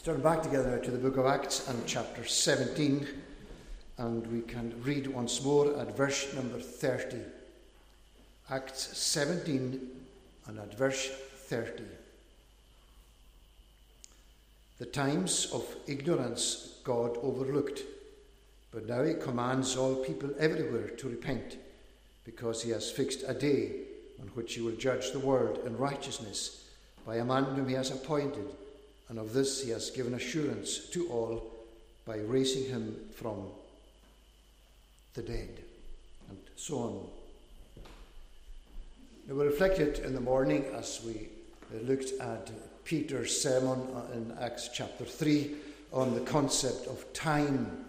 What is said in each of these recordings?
Let's turn back together to the book of Acts and chapter 17, and we can read once more at verse number 30. Acts 17 and at verse 30. The times of ignorance God overlooked, but now He commands all people everywhere to repent, because He has fixed a day on which He will judge the world in righteousness by a man whom He has appointed, and of this He has given assurance to all by raising Him from the dead, and so on. Now, we reflected in the morning as we looked at Peter's sermon in Acts chapter 3 on the concept of time,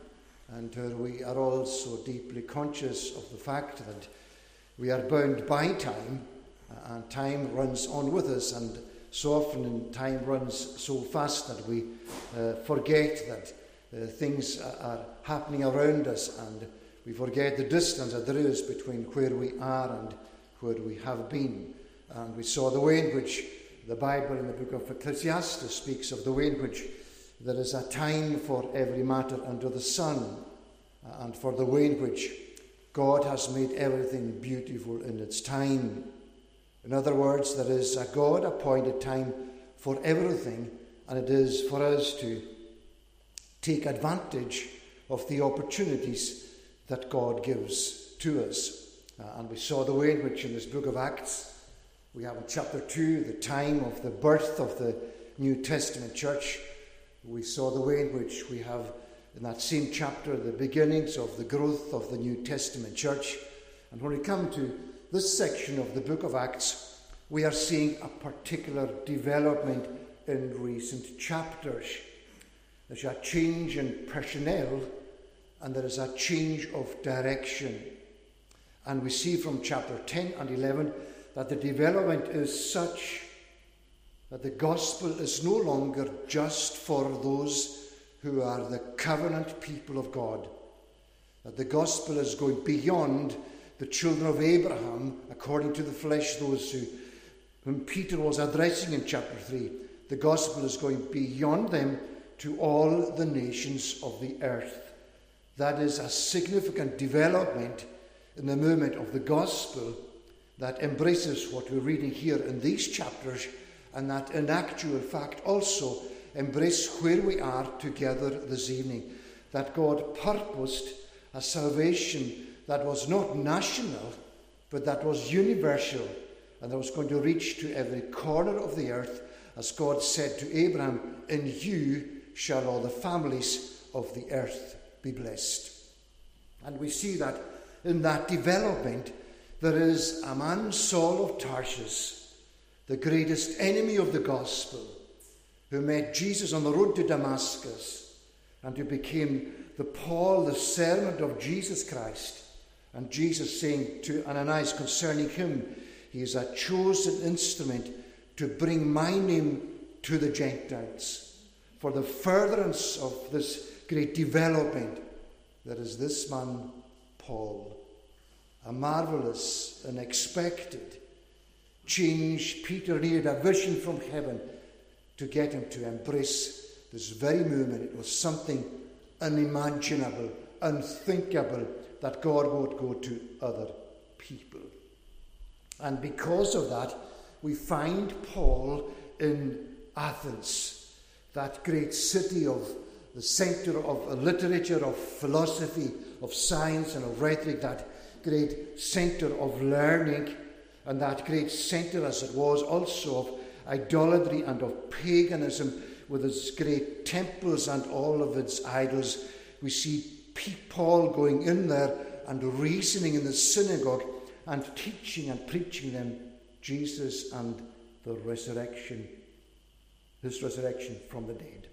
and we are also deeply conscious of the fact that we are bound by time, and time runs on with us, and so often time runs so fast that we uh, forget that uh, things are happening around us, and we forget the distance that there is between where we are and where we have been. And we saw the way in which the Bible in the book of Ecclesiastes speaks of the way in which there is a time for every matter under the sun, uh, and for the way in which God has made everything beautiful in its time. In other words, there is a God appointed time for everything, and it is for us to take advantage of the opportunities that God gives to us. Uh, and we saw the way in which, in this book of Acts, we have in chapter 2 the time of the birth of the New Testament church. We saw the way in which we have, in that same chapter, the beginnings of the growth of the New Testament church. And when we come to this section of the book of Acts, we are seeing a particular development in recent chapters. There's a change in personnel and there is a change of direction. And we see from chapter 10 and 11 that the development is such that the gospel is no longer just for those who are the covenant people of God, that the gospel is going beyond the children of Abraham, according to the flesh, those who, whom Peter was addressing in chapter 3. The gospel is going beyond them to all the nations of the earth. That is a significant development in the movement of the gospel that embraces what we're reading here in these chapters, and that in actual fact also embrace where we are together this evening. That God purposed a salvation that was not national, but that was universal, and that was going to reach to every corner of the earth, as God said to Abraham, In you shall all the families of the earth be blessed. And we see that in that development, there is a man, Saul of Tarsus, the greatest enemy of the gospel, who met Jesus on the road to Damascus and who became the Paul, the servant of Jesus Christ. And Jesus saying to Ananias concerning him, he is a chosen instrument to bring my name to the Gentiles. For the furtherance of this great development, there is this man, Paul a marvelous, unexpected change. Peter needed a vision from heaven to get him to embrace this very moment. It was something unimaginable, unthinkable that God would go to other people. And because of that, we find Paul in Athens, that great city of the center of literature, of philosophy, of science, and of rhetoric, that great centre of learning, and that great centre, as it was, also of idolatry and of paganism, with its great temples and all of its idols. We see Paul going in there and reasoning in the synagogue and teaching and preaching them Jesus and the resurrection, his resurrection from the dead.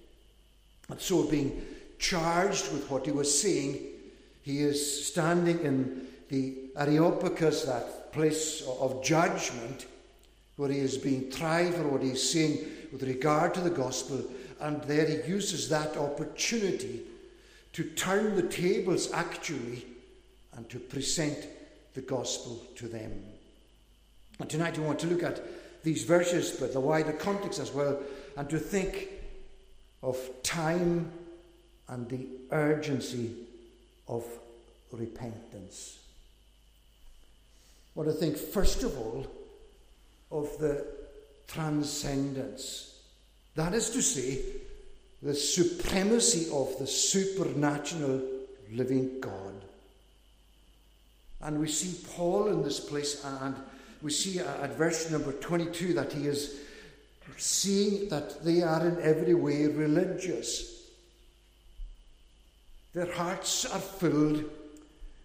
And so, being charged with what he was saying, he is standing in the Areopagus, that place of judgment, where he is being tried for what he's saying with regard to the gospel, and there he uses that opportunity to turn the tables actually and to present the gospel to them. And tonight we want to look at these verses, but the wider context as well, and to think of time and the urgency of repentance. I think, first of all, of the transcendence. That is to say, the supremacy of the supernatural living God. And we see Paul in this place, and we see at verse number 22 that he is seeing that they are in every way religious. Their hearts are filled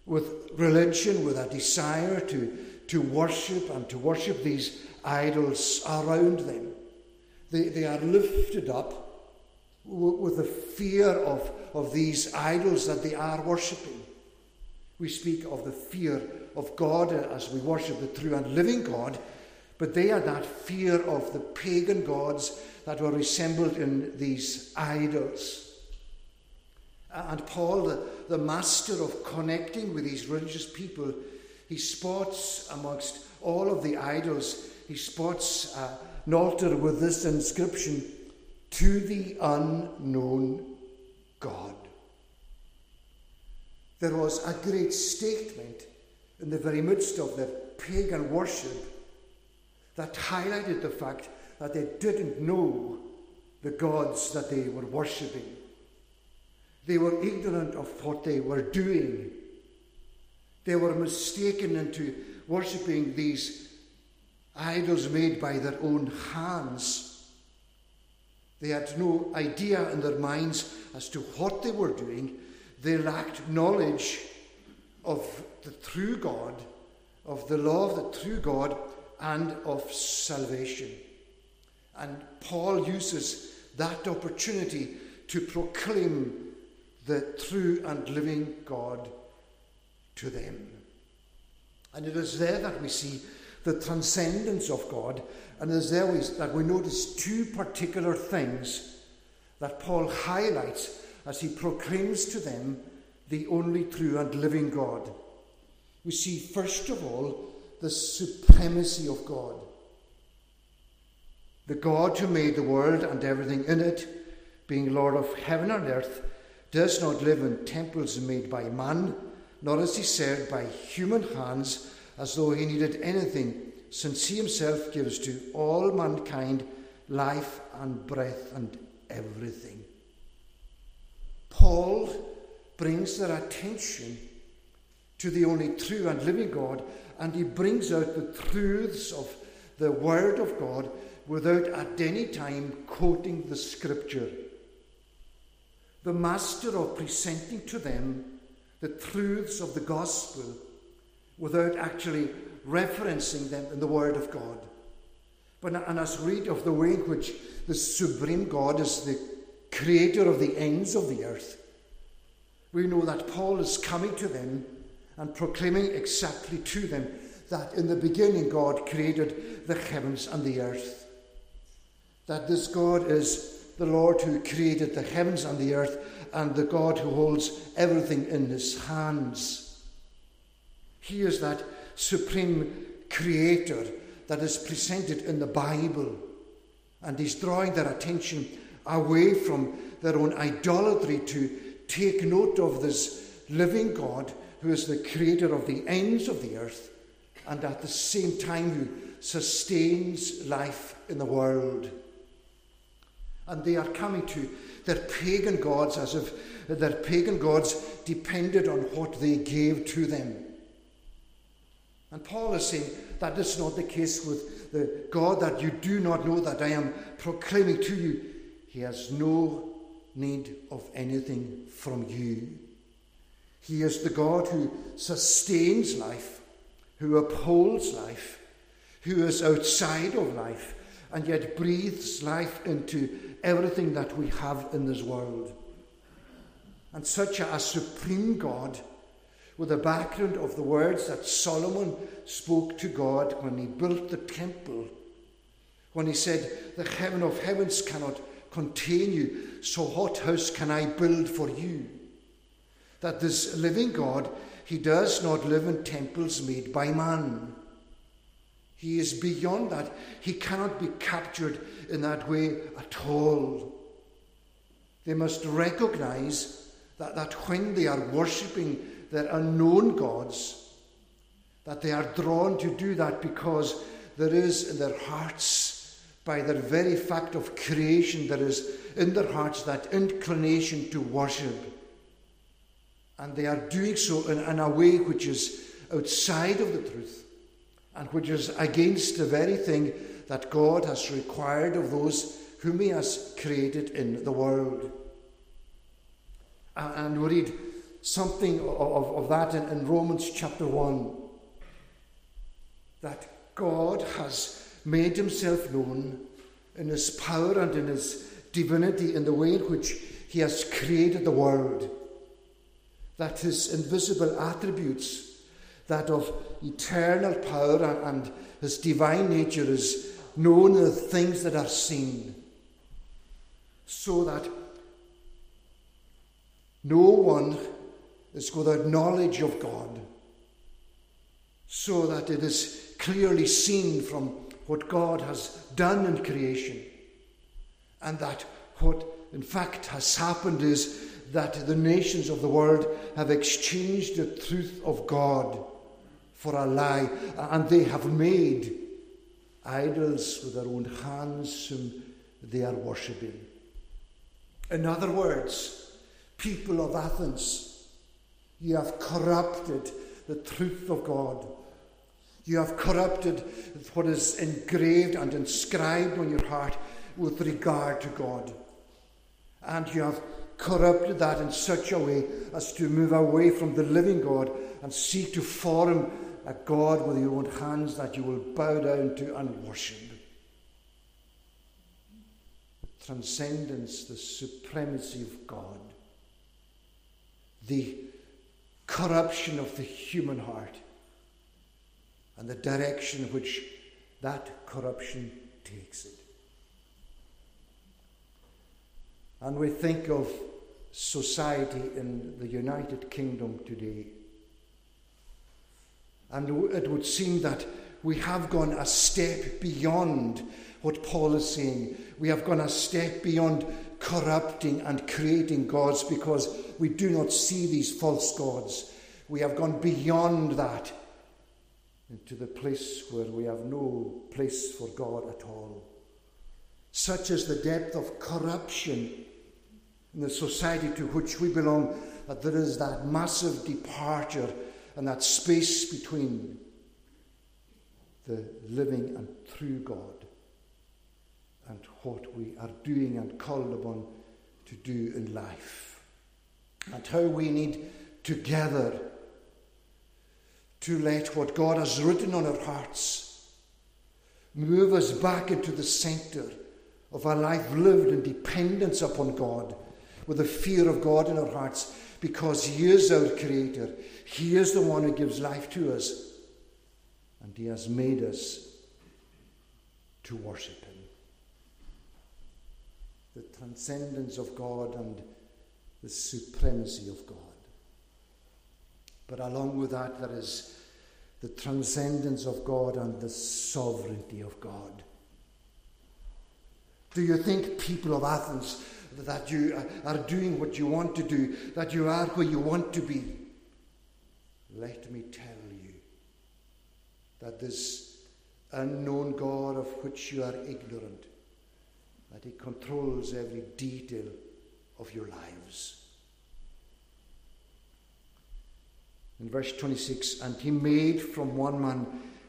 with religion, with a desire to, to worship and to worship these idols around them. They, they are lifted up with the fear of, of these idols that they are worshipping. We speak of the fear of God as we worship the true and living God, but they are that fear of the pagan gods that were resembled in these idols. And Paul, the, the master of connecting with these religious people, he spots amongst all of the idols, he spots uh, an altar with this inscription to the unknown God. There was a great statement in the very midst of their pagan worship that highlighted the fact that they didn't know the gods that they were worshipping. They were ignorant of what they were doing. They were mistaken into worshipping these idols made by their own hands. They had no idea in their minds as to what they were doing. They lacked knowledge of the true God, of the law of the true God, and of salvation. And Paul uses that opportunity to proclaim the true and living God to them. And it is there that we see the transcendence of God, and it is there we, that we notice two particular things that Paul highlights as he proclaims to them the only true and living God. We see, first of all, the supremacy of God. The God who made the world and everything in it, being Lord of heaven and earth, does not live in temples made by man, nor is he served by human hands as though he needed anything, since he himself gives to all mankind life and breath and everything. Paul brings their attention to the only true and living God, and he brings out the truths of the Word of God without at any time quoting the Scripture the master of presenting to them the truths of the gospel without actually referencing them in the Word of God. But and as we read of the way in which the supreme God is the creator of the ends of the earth, we know that Paul is coming to them and proclaiming exactly to them that in the beginning God created the heavens and the earth. That this God is the Lord who created the heavens and the earth, and the God who holds everything in his hands. He is that supreme creator that is presented in the Bible, and he's drawing their attention away from their own idolatry to take note of this living God who is the creator of the ends of the earth and at the same time who sustains life in the world. And they are coming to their pagan gods as if their pagan gods depended on what they gave to them. And Paul is saying that is not the case with the God that you do not know that I am proclaiming to you. He has no need of anything from you. He is the God who sustains life, who upholds life, who is outside of life, and yet breathes life into everything that we have in this world. And such a, supreme God, with the background of the words that Solomon spoke to God when he built the temple, when he said, The heaven of heavens cannot contain you, so what house can I build for you? That this living God, he does not live in temples made by man. He is beyond that. He cannot be captured in that way at all. They must recognize that, that when they are worshipping their unknown gods, that they are drawn to do that because there is in their hearts, by their very fact of creation, there is in their hearts that inclination to worship. And they are doing so in, in a way which is outside of the truth and which is against the very thing that God has required of those whom He has created in the world. And we read something of, of that in, in Romans chapter 1 that God has made Himself known in His power and in His divinity in the way in which He has created the world. That His invisible attributes, that of eternal power and His divine nature, is known in the things that are seen so that no one is without knowledge of God, so that it is clearly seen from what God has done in creation, and that what in fact has happened is that the nations of the world have exchanged the truth of God for a lie, and they have made idols with their own hands whom they are worshipping. In other words, people of Athens, you have corrupted the truth of God. You have corrupted what is engraved and inscribed on your heart with regard to God. And you have corrupted that in such a way as to move away from the living God and seek to form a God with your own hands that you will bow down to and worship transcendence, the supremacy of God, the corruption of the human heart, and the direction which that corruption takes it. And we think of society in the United Kingdom today. And it would seem that we have gone a step beyond what Paul is saying. We have gone a step beyond corrupting and creating gods because we do not see these false gods. We have gone beyond that into the place where we have no place for God at all. Such is the depth of corruption in the society to which we belong that there is that massive departure and that space between the living and true God and what we are doing and called upon to do in life. And how we need together to let what God has written on our hearts move us back into the centre of a life lived in dependence upon God, with the fear of God in our hearts, because He is our Creator. He is the one who gives life to us, and He has made us to worship the transcendence of God and the supremacy of God. But along with that, there is the transcendence of God and the sovereignty of God. Do you think, people of Athens, that you are doing what you want to do, that you are where you want to be? Let me tell you that this unknown God of which you are ignorant that He controls every detail of your lives. In verse 26, and He made from one man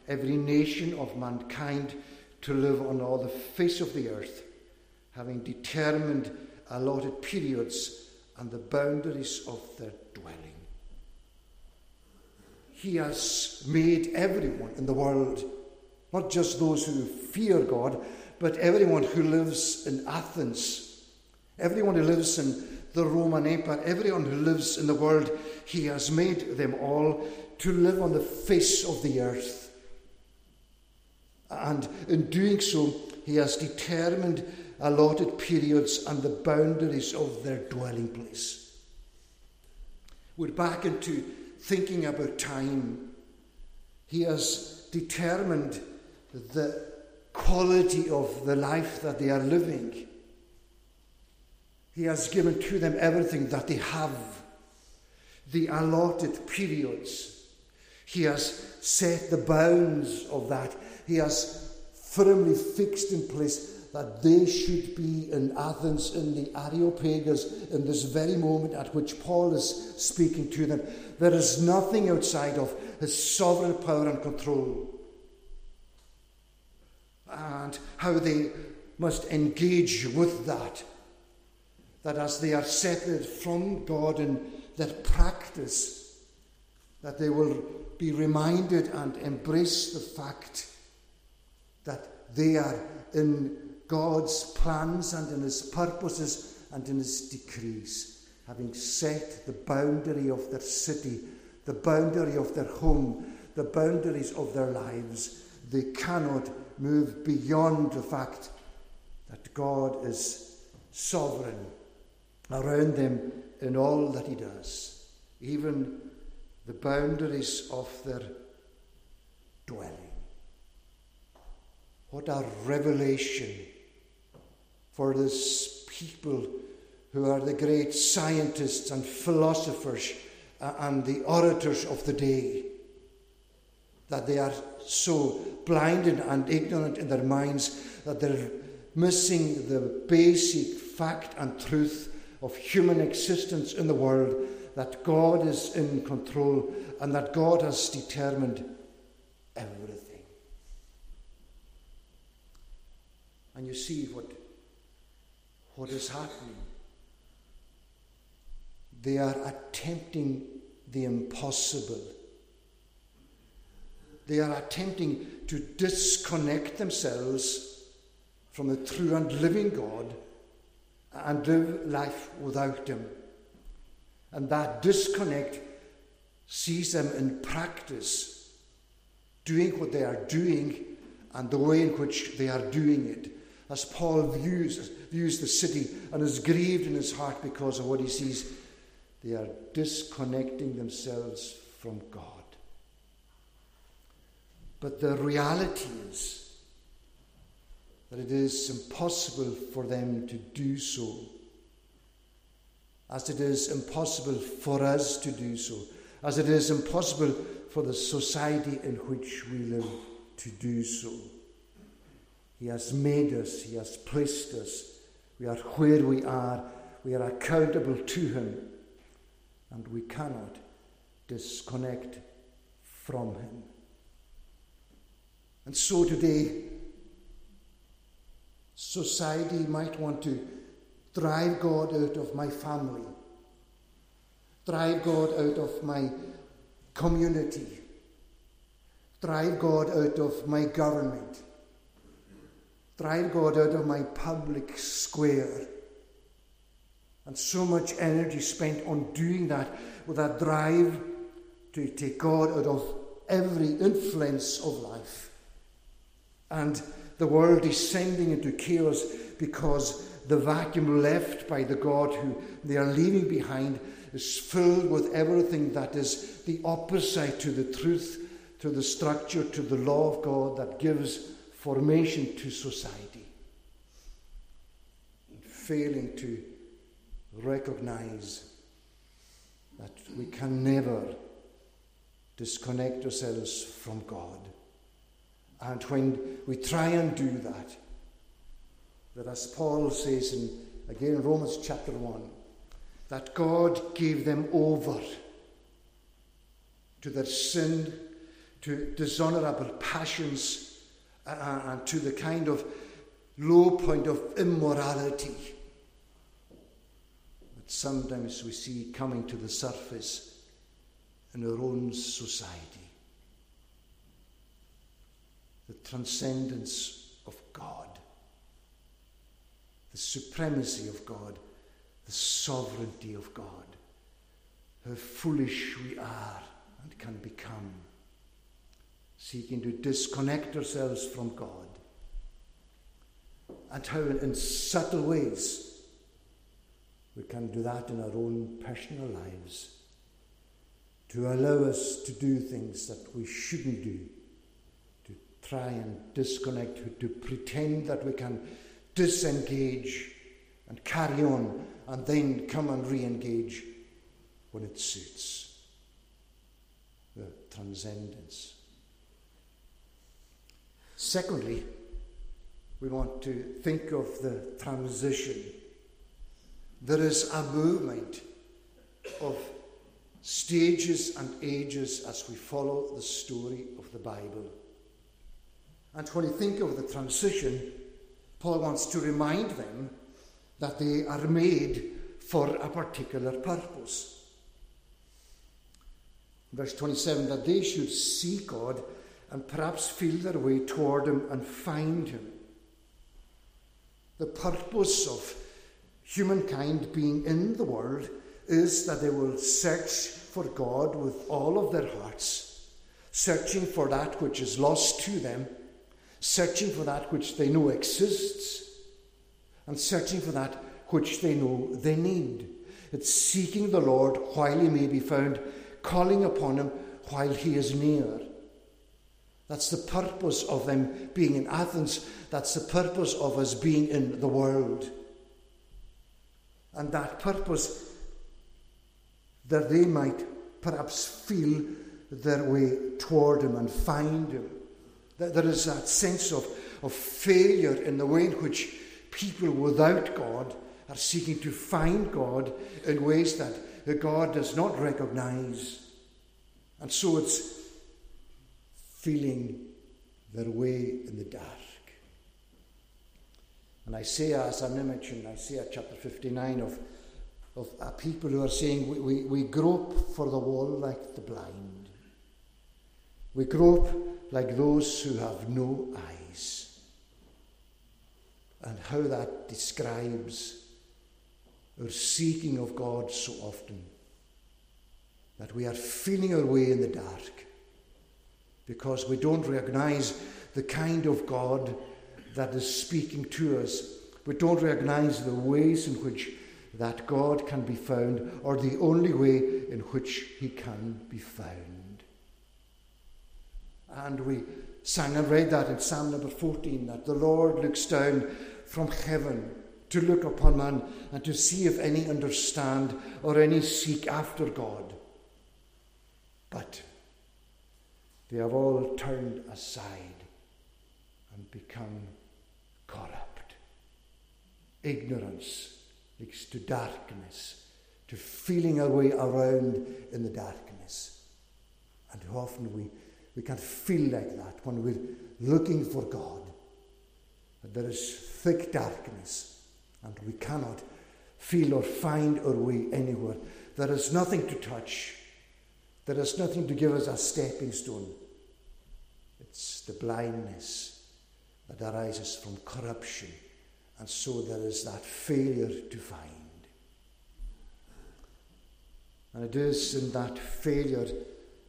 every nation of mankind to live on all the face of the earth, having determined allotted periods and the boundaries of their dwelling. He has made everyone in the world, not just those who fear God, but everyone who lives in Athens, everyone who lives in the Roman Empire, everyone who lives in the world, he has made them all to live on the face of the earth. And in doing so, he has determined allotted periods and the boundaries of their dwelling place. We're back into thinking about time. He has determined the quality of the life that they are living. He has given to them everything that they have, the allotted periods. He has set the bounds of that. He has firmly fixed in place that they should be in Athens in the Areopagus in this very moment at which Paul is speaking to them. There is nothing outside of his sovereign power and control. And how they must engage with that. That as they are separated from God in their practice, that they will be reminded and embrace the fact that they are in God's plans and in His purposes and in His decrees, having set the boundary of their city, the boundary of their home, the boundaries of their lives. They cannot move beyond the fact that God is sovereign around them in all that He does, even the boundaries of their dwelling. What a revelation for this people who are the great scientists and philosophers uh, and the orators of the day, that they are so blinded and ignorant in their minds that they're missing the basic fact and truth of human existence in the world that God is in control and that God has determined everything. And you see what what is happening. They are attempting the impossible. They are attempting to disconnect themselves from the true and living God and live life without Him. And that disconnect sees them in practice doing what they are doing and the way in which they are doing it as Paul views, views the city and is grieved in his heart because of what he sees, they are disconnecting themselves from God. But the reality is that it is impossible for them to do so, as it is impossible for us to do so, as it is impossible for the society in which we live to do so. He has made us, He has placed us. We are where we are. We are accountable to Him. And we cannot disconnect from Him. And so today, society might want to drive God out of my family, drive God out of my community, drive God out of my government drive God out of my public square. And so much energy spent on doing that with that drive to take God out of every influence of life. And the world descending into chaos because the vacuum left by the God who they are leaving behind is filled with everything that is the opposite to the truth, to the structure, to the law of God that gives formation to society, failing to recognize that we can never disconnect ourselves from God. And when we try and do that, that as Paul says in again Romans chapter 1, that God gave them over to their sin, to dishonorable passions, and to the kind of low point of immorality that sometimes we see coming to the surface in our own society. The transcendence of God, the supremacy of God, the sovereignty of God, how foolish we are and can become seeking to disconnect ourselves from God. And how, in subtle ways, we can do that in our own personal lives to allow us to do things that we shouldn't do, try and disconnect, to pretend that we can disengage and carry on and then come and re engage when it suits. The transcendence. Secondly, we want to think of the transition. There is a movement of stages and ages as we follow the story of the Bible. And when you think of the transition, Paul wants to remind them that they are made for a particular purpose. Verse 27 that they should see God and perhaps feel their way toward Him and find Him. The purpose of humankind being in the world is that they will search for God with all of their hearts, searching for that which is lost to them, searching for that which they know exists, and searching for that which they know they need. It's seeking the Lord while he may be found, calling upon him while he is near. That's the purpose of them being in Athens. That's the purpose of us being in the world. And that purpose, that they might perhaps feel their way toward Him and find Him. There is that sense of, of failure in the way in which people without God are seeking to find God in ways that God does not recognize. And so it's feeling their way in the dark. And Isaiah as an image in Isaiah chapter 59 of, of a people who are saying, we, we, we grope for the wall like the blind. We grope like those who have no eyes. And how that describes our seeking of God so often. That we are feeling our way in the dark because we don't recognize the kind of God that is speaking to us. We don't recognize the ways in which that God can be found, or the only way in which he can be found. And we sang and read that in Psalm number 14 that the Lord looks down from heaven to look upon man and to see if any understand or any seek after God. But they have all turned aside and become corrupt. Ignorance leads to darkness, to feeling our way around in the darkness. And often we, we can feel like that when we're looking for God. That there is thick darkness and we cannot feel or find our way anywhere. There is nothing to touch. There is nothing to give us a stepping stone. It's the blindness that arises from corruption, and so there is that failure to find. And it is in that failure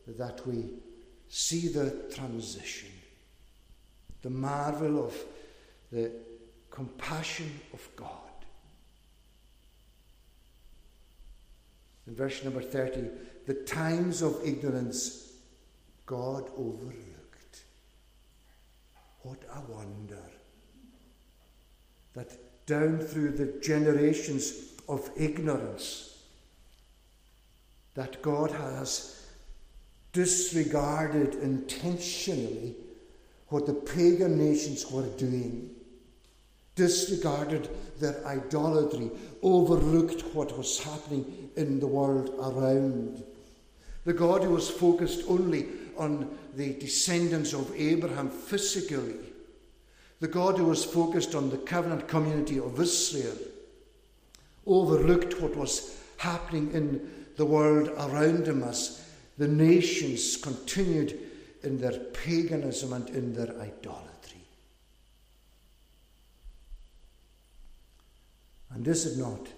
that we see the transition, the marvel of the compassion of God. In verse number 30, the times of ignorance God overlooked. What a wonder that down through the generations of ignorance, that God has disregarded intentionally what the pagan nations were doing, disregarded their idolatry, overlooked what was happening in the world around. The God who was focused only on the descendants of Abraham physically, the God who was focused on the covenant community of Israel, overlooked what was happening in the world around him as the nations continued in their paganism and in their idolatry. And is it not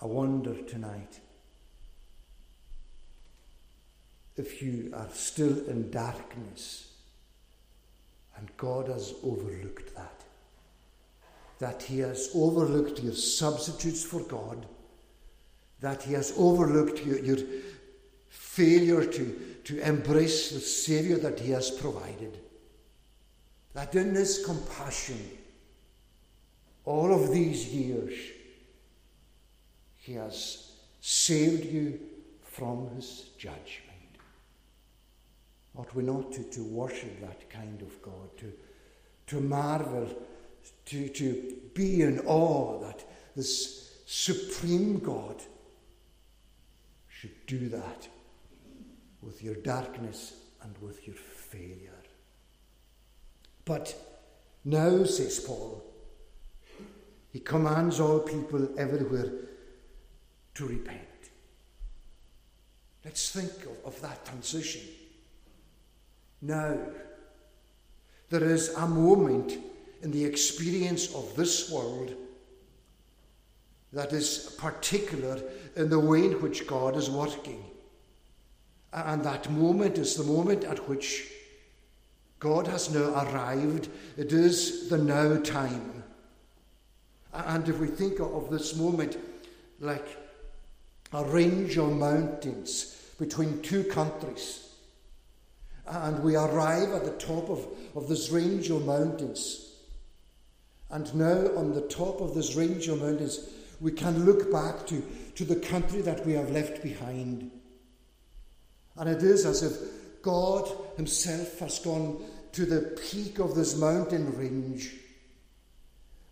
a wonder tonight if you are still in darkness. And God has overlooked that. That He has overlooked your substitutes for God. That He has overlooked your, your failure to, to embrace the Saviour that He has provided. That in His compassion, all of these years, He has saved you from his judgment. Ought we not to, to worship that kind of God, to, to marvel, to, to be in awe that this supreme God should do that with your darkness and with your failure. But now, says Paul, he commands all people everywhere to repent. Let's think of, of that transition. Now, there is a moment in the experience of this world that is particular in the way in which God is working. And that moment is the moment at which God has now arrived. It is the now time. And if we think of this moment like a range of mountains between two countries, and we arrive at the top of, of this range of mountains, and now on the top of this range of mountains, we can look back to, to the country that we have left behind. And it is as if God Himself has gone to the peak of this mountain range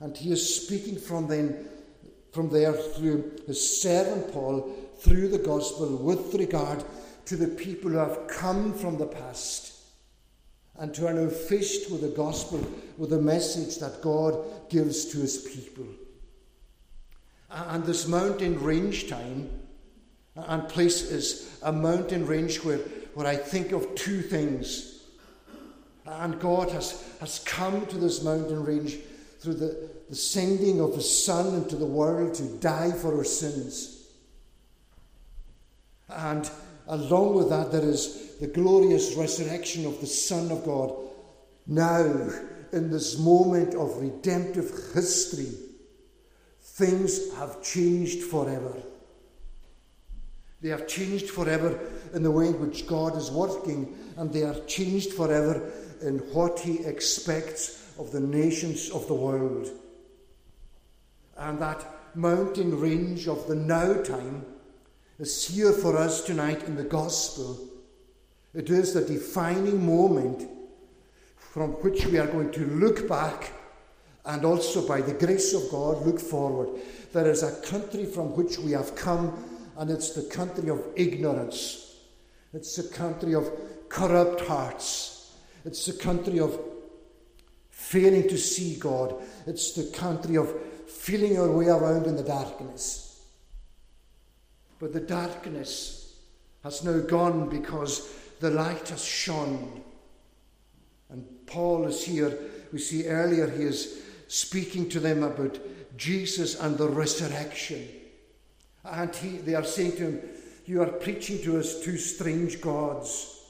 and he is speaking from then from there through his servant Paul through the gospel with regard to the people who have come from the past and who are now with the gospel, with the message that God gives to his people. And this mountain range time and place is a mountain range where, where I think of two things. And God has, has come to this mountain range through the, the sending of His Son into the world to die for our sins. And along with that, there is the glorious resurrection of the Son of God. Now, in this moment of redemptive history, things have changed forever. They are changed forever in the way in which God is working, and they are changed forever in what He expects of the nations of the world. And that mountain range of the now time is here for us tonight in the gospel. It is the defining moment from which we are going to look back and also, by the grace of God, look forward. There is a country from which we have come, and it's the country of ignorance. It's the country of corrupt hearts. It's the country of failing to see God. It's the country of feeling our way around in the darkness. But the darkness has now gone because the light has shone. And Paul is here. We see earlier he is speaking to them about Jesus and the resurrection. And he, they are saying to him, You are preaching to us two strange gods.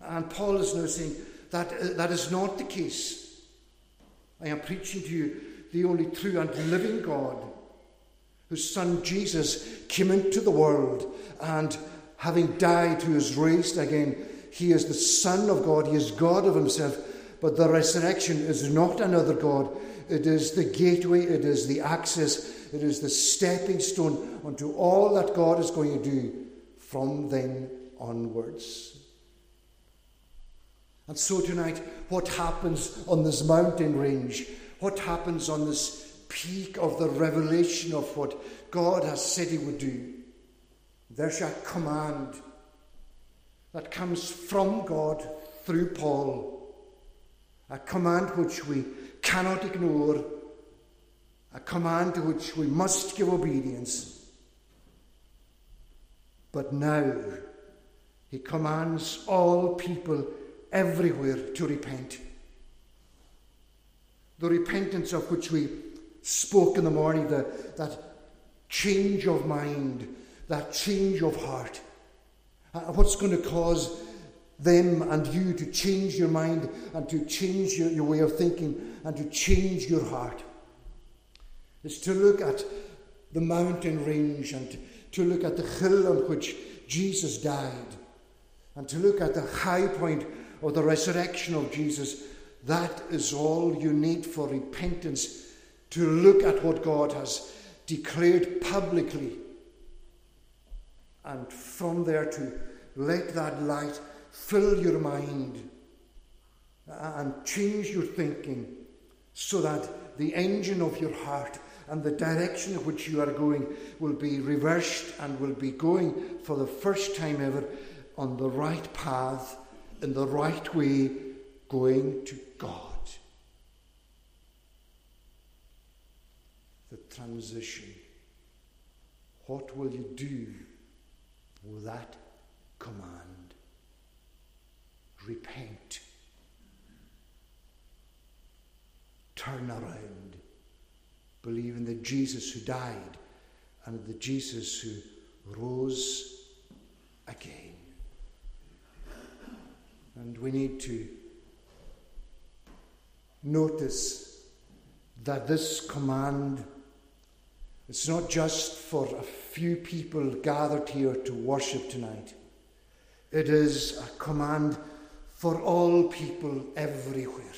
And Paul is now saying, That, uh, that is not the case. I am preaching to you the only true and living God, whose Son Jesus came into the world and having died, who is raised again. He is the Son of God, He is God of Himself. But the resurrection is not another God. It is the gateway, it is the access, it is the stepping stone unto all that God is going to do from then onwards. And so tonight, what happens on this mountain range? What happens on this peak of the revelation of what God has said He would do? There's a command that comes from God through Paul, a command which we cannot ignore, a command to which we must give obedience. But now, He commands all people everywhere to repent. The repentance of which we spoke in the morning, the, that change of mind, that change of heart. Uh, what's going to cause them and you to change your mind and to change your, your way of thinking and to change your heart? Is to look at the mountain range and to look at the hill on which Jesus died and to look at the high point of the resurrection of Jesus, that is all you need for repentance to look at what God has declared publicly, and from there to let that light fill your mind and change your thinking so that the engine of your heart and the direction in which you are going will be reversed and will be going for the first time ever on the right path, in the right way, going to God. The transition. What will you do with that command? Repent. Turn around. Believe in the Jesus who died and the Jesus who rose again. And we need to notice that this command it's not just for a few people gathered here to worship tonight. It is a command for all people everywhere.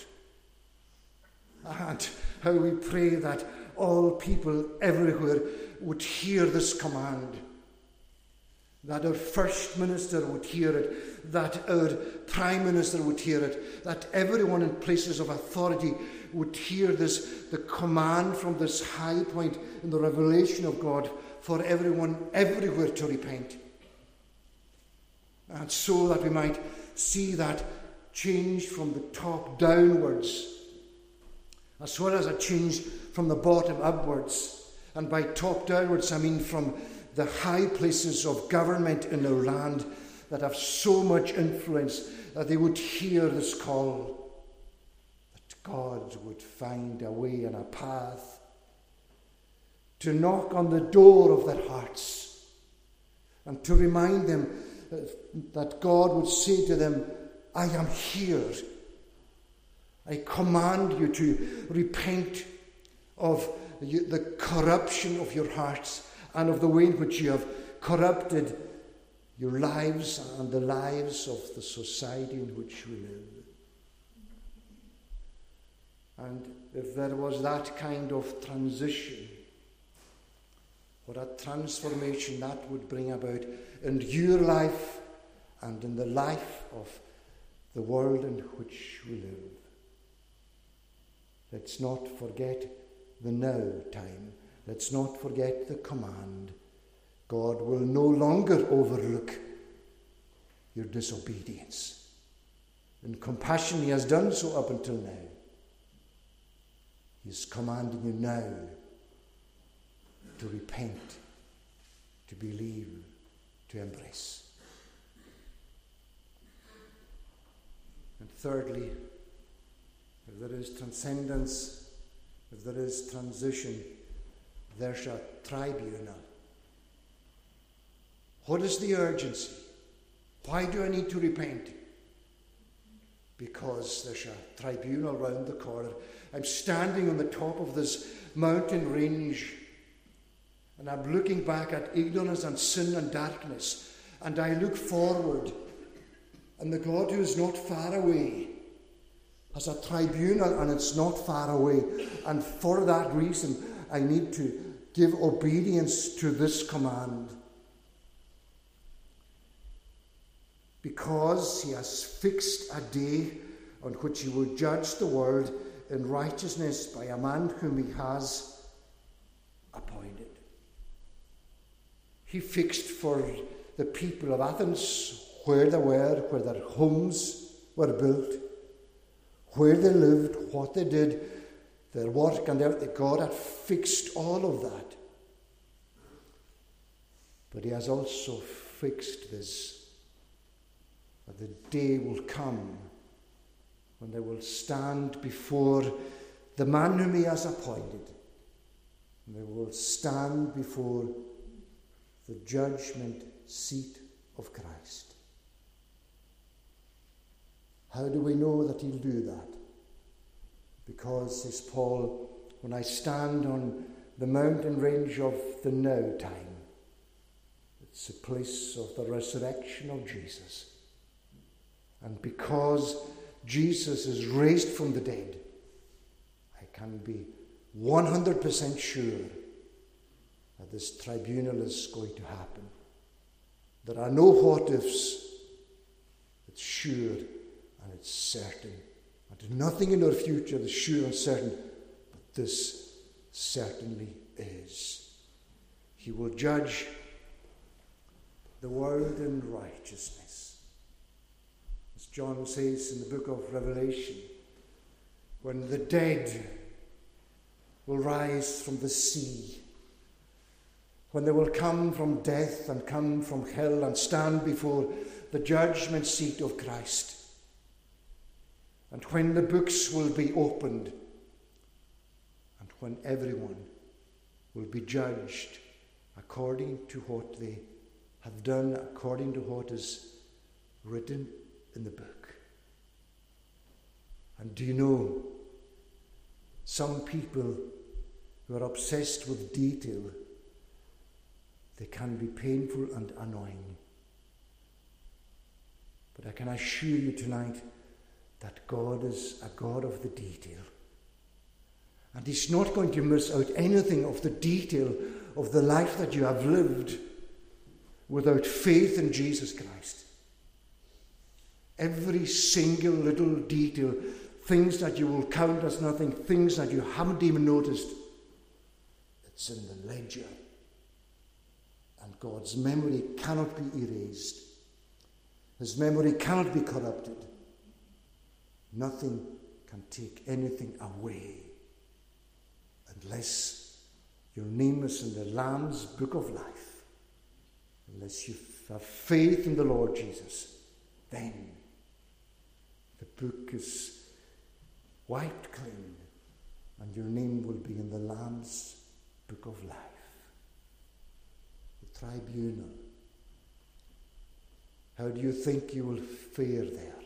And how we pray that all people everywhere would hear this command that our First Minister would hear it, that our Prime Minister would hear it, that everyone in places of authority would hear this, the command from this high point in the revelation of God for everyone everywhere to repent. And so that we might see that change from the top downwards, as well as a change from the bottom upwards. And by top downwards, I mean from the high places of government in our land that have so much influence that they would hear this call, that God would find a way and a path to knock on the door of their hearts and to remind them uh, that God would say to them, I am here. I command you to repent of the corruption of your hearts and of the way in which you have corrupted your lives and the lives of the society in which we live. And if there was that kind of transition, what a transformation that would bring about in your life and in the life of the world in which we live. Let's not forget the now time Let's not forget the command God will no longer overlook your disobedience. In compassion, He has done so up until now. He is commanding you now to repent, to believe, to embrace. And thirdly, if there is transcendence, if there is transition, there's a tribunal. What is the urgency? Why do I need to repent? Because there's a tribunal round the corner. I'm standing on the top of this mountain range and I'm looking back at ignorance and sin and darkness. And I look forward, and the God who is not far away has a tribunal and it's not far away. And for that reason, I need to give obedience to this command. Because he has fixed a day on which he will judge the world in righteousness by a man whom he has appointed. He fixed for the people of Athens where they were, where their homes were built, where they lived, what they did, their work and everything. God had fixed all of that. But He has also fixed this that the day will come when they will stand before the man whom He has appointed. And they will stand before the judgment seat of Christ. How do we know that He'll do that? Because, says Paul, when I stand on the mountain range of the now time, it's a place of the resurrection of Jesus. And because Jesus is raised from the dead, I can be 100% sure that this tribunal is going to happen. There are no what ifs. It's sure and it's certain. And nothing in our future is sure and certain, but this certainly is. He will judge the world in righteousness. As John says in the book of Revelation, when the dead will rise from the sea, when they will come from death and come from hell and stand before the judgment seat of Christ, and when the books will be opened, and when everyone will be judged according to what they have done, according to what is written in the book. And do you know, some people who are obsessed with detail, they can be painful and annoying. But I can assure you tonight that God is a God of the detail. And He's not going to miss out anything of the detail of the life that you have lived without faith in Jesus Christ. Every single little detail, things that you will count as nothing, things that you haven't even noticed, it's in the ledger. And God's memory cannot be erased, His memory cannot be corrupted. Nothing can take anything away unless your name is in the Lamb's book of life. Unless you have faith in the Lord Jesus, then the book is wiped clean and your name will be in the Lamb's book of life. The tribunal. How do you think you will fare there?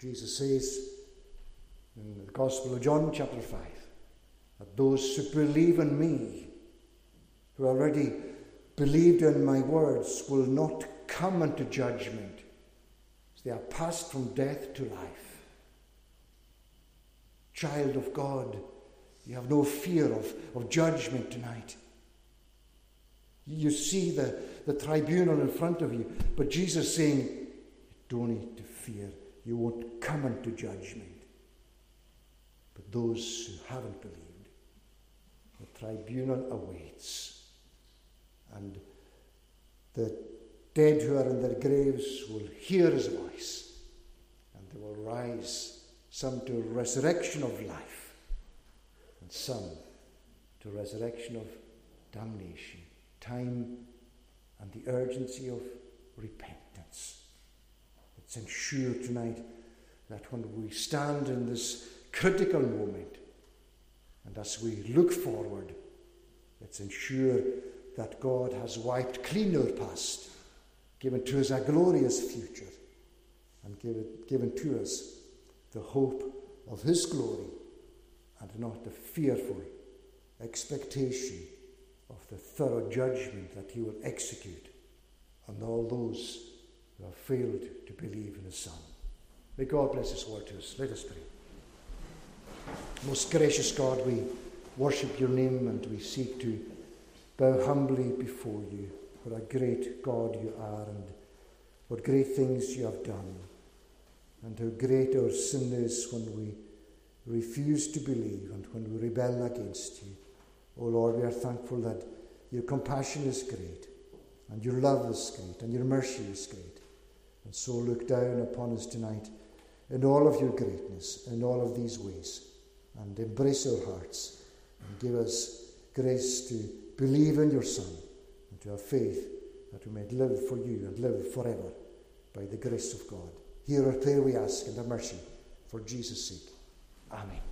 Jesus says in the Gospel of John, chapter 5, that those who believe in me, who already believed in my words, will not come into judgment. They are passed from death to life. Child of God, you have no fear of, of judgment tonight. You see the, the tribunal in front of you, but Jesus saying, don't need to fear you won't come into judgment. But those who haven't believed, the tribunal awaits. And the dead who are in their graves will hear his voice and they will rise, some to resurrection of life and some to resurrection of damnation. Time and the urgency of repentance. Let's ensure tonight that when we stand in this critical moment and as we look forward, let's ensure that God has wiped clean our past, given to us a glorious future, and given, given to us the hope of His glory and not the fearful expectation of the thorough judgment that He will execute on all those who have failed to believe in His Son. May God bless His word to us. Let us pray. Most gracious God, we worship your name and we seek to bow humbly before you. What a great God you are and what great things you have done. And how great our sin is when we refuse to believe and when we rebel against you. O oh Lord, we are thankful that your compassion is great and your love is great and your mercy is great. And so look down upon us tonight in all of your greatness, in all of these ways, and embrace our hearts and give us grace to believe in your Son and to have faith that we may live for you and live forever by the grace of God. Hear our prayer, we ask, and have mercy for Jesus' sake. Amen.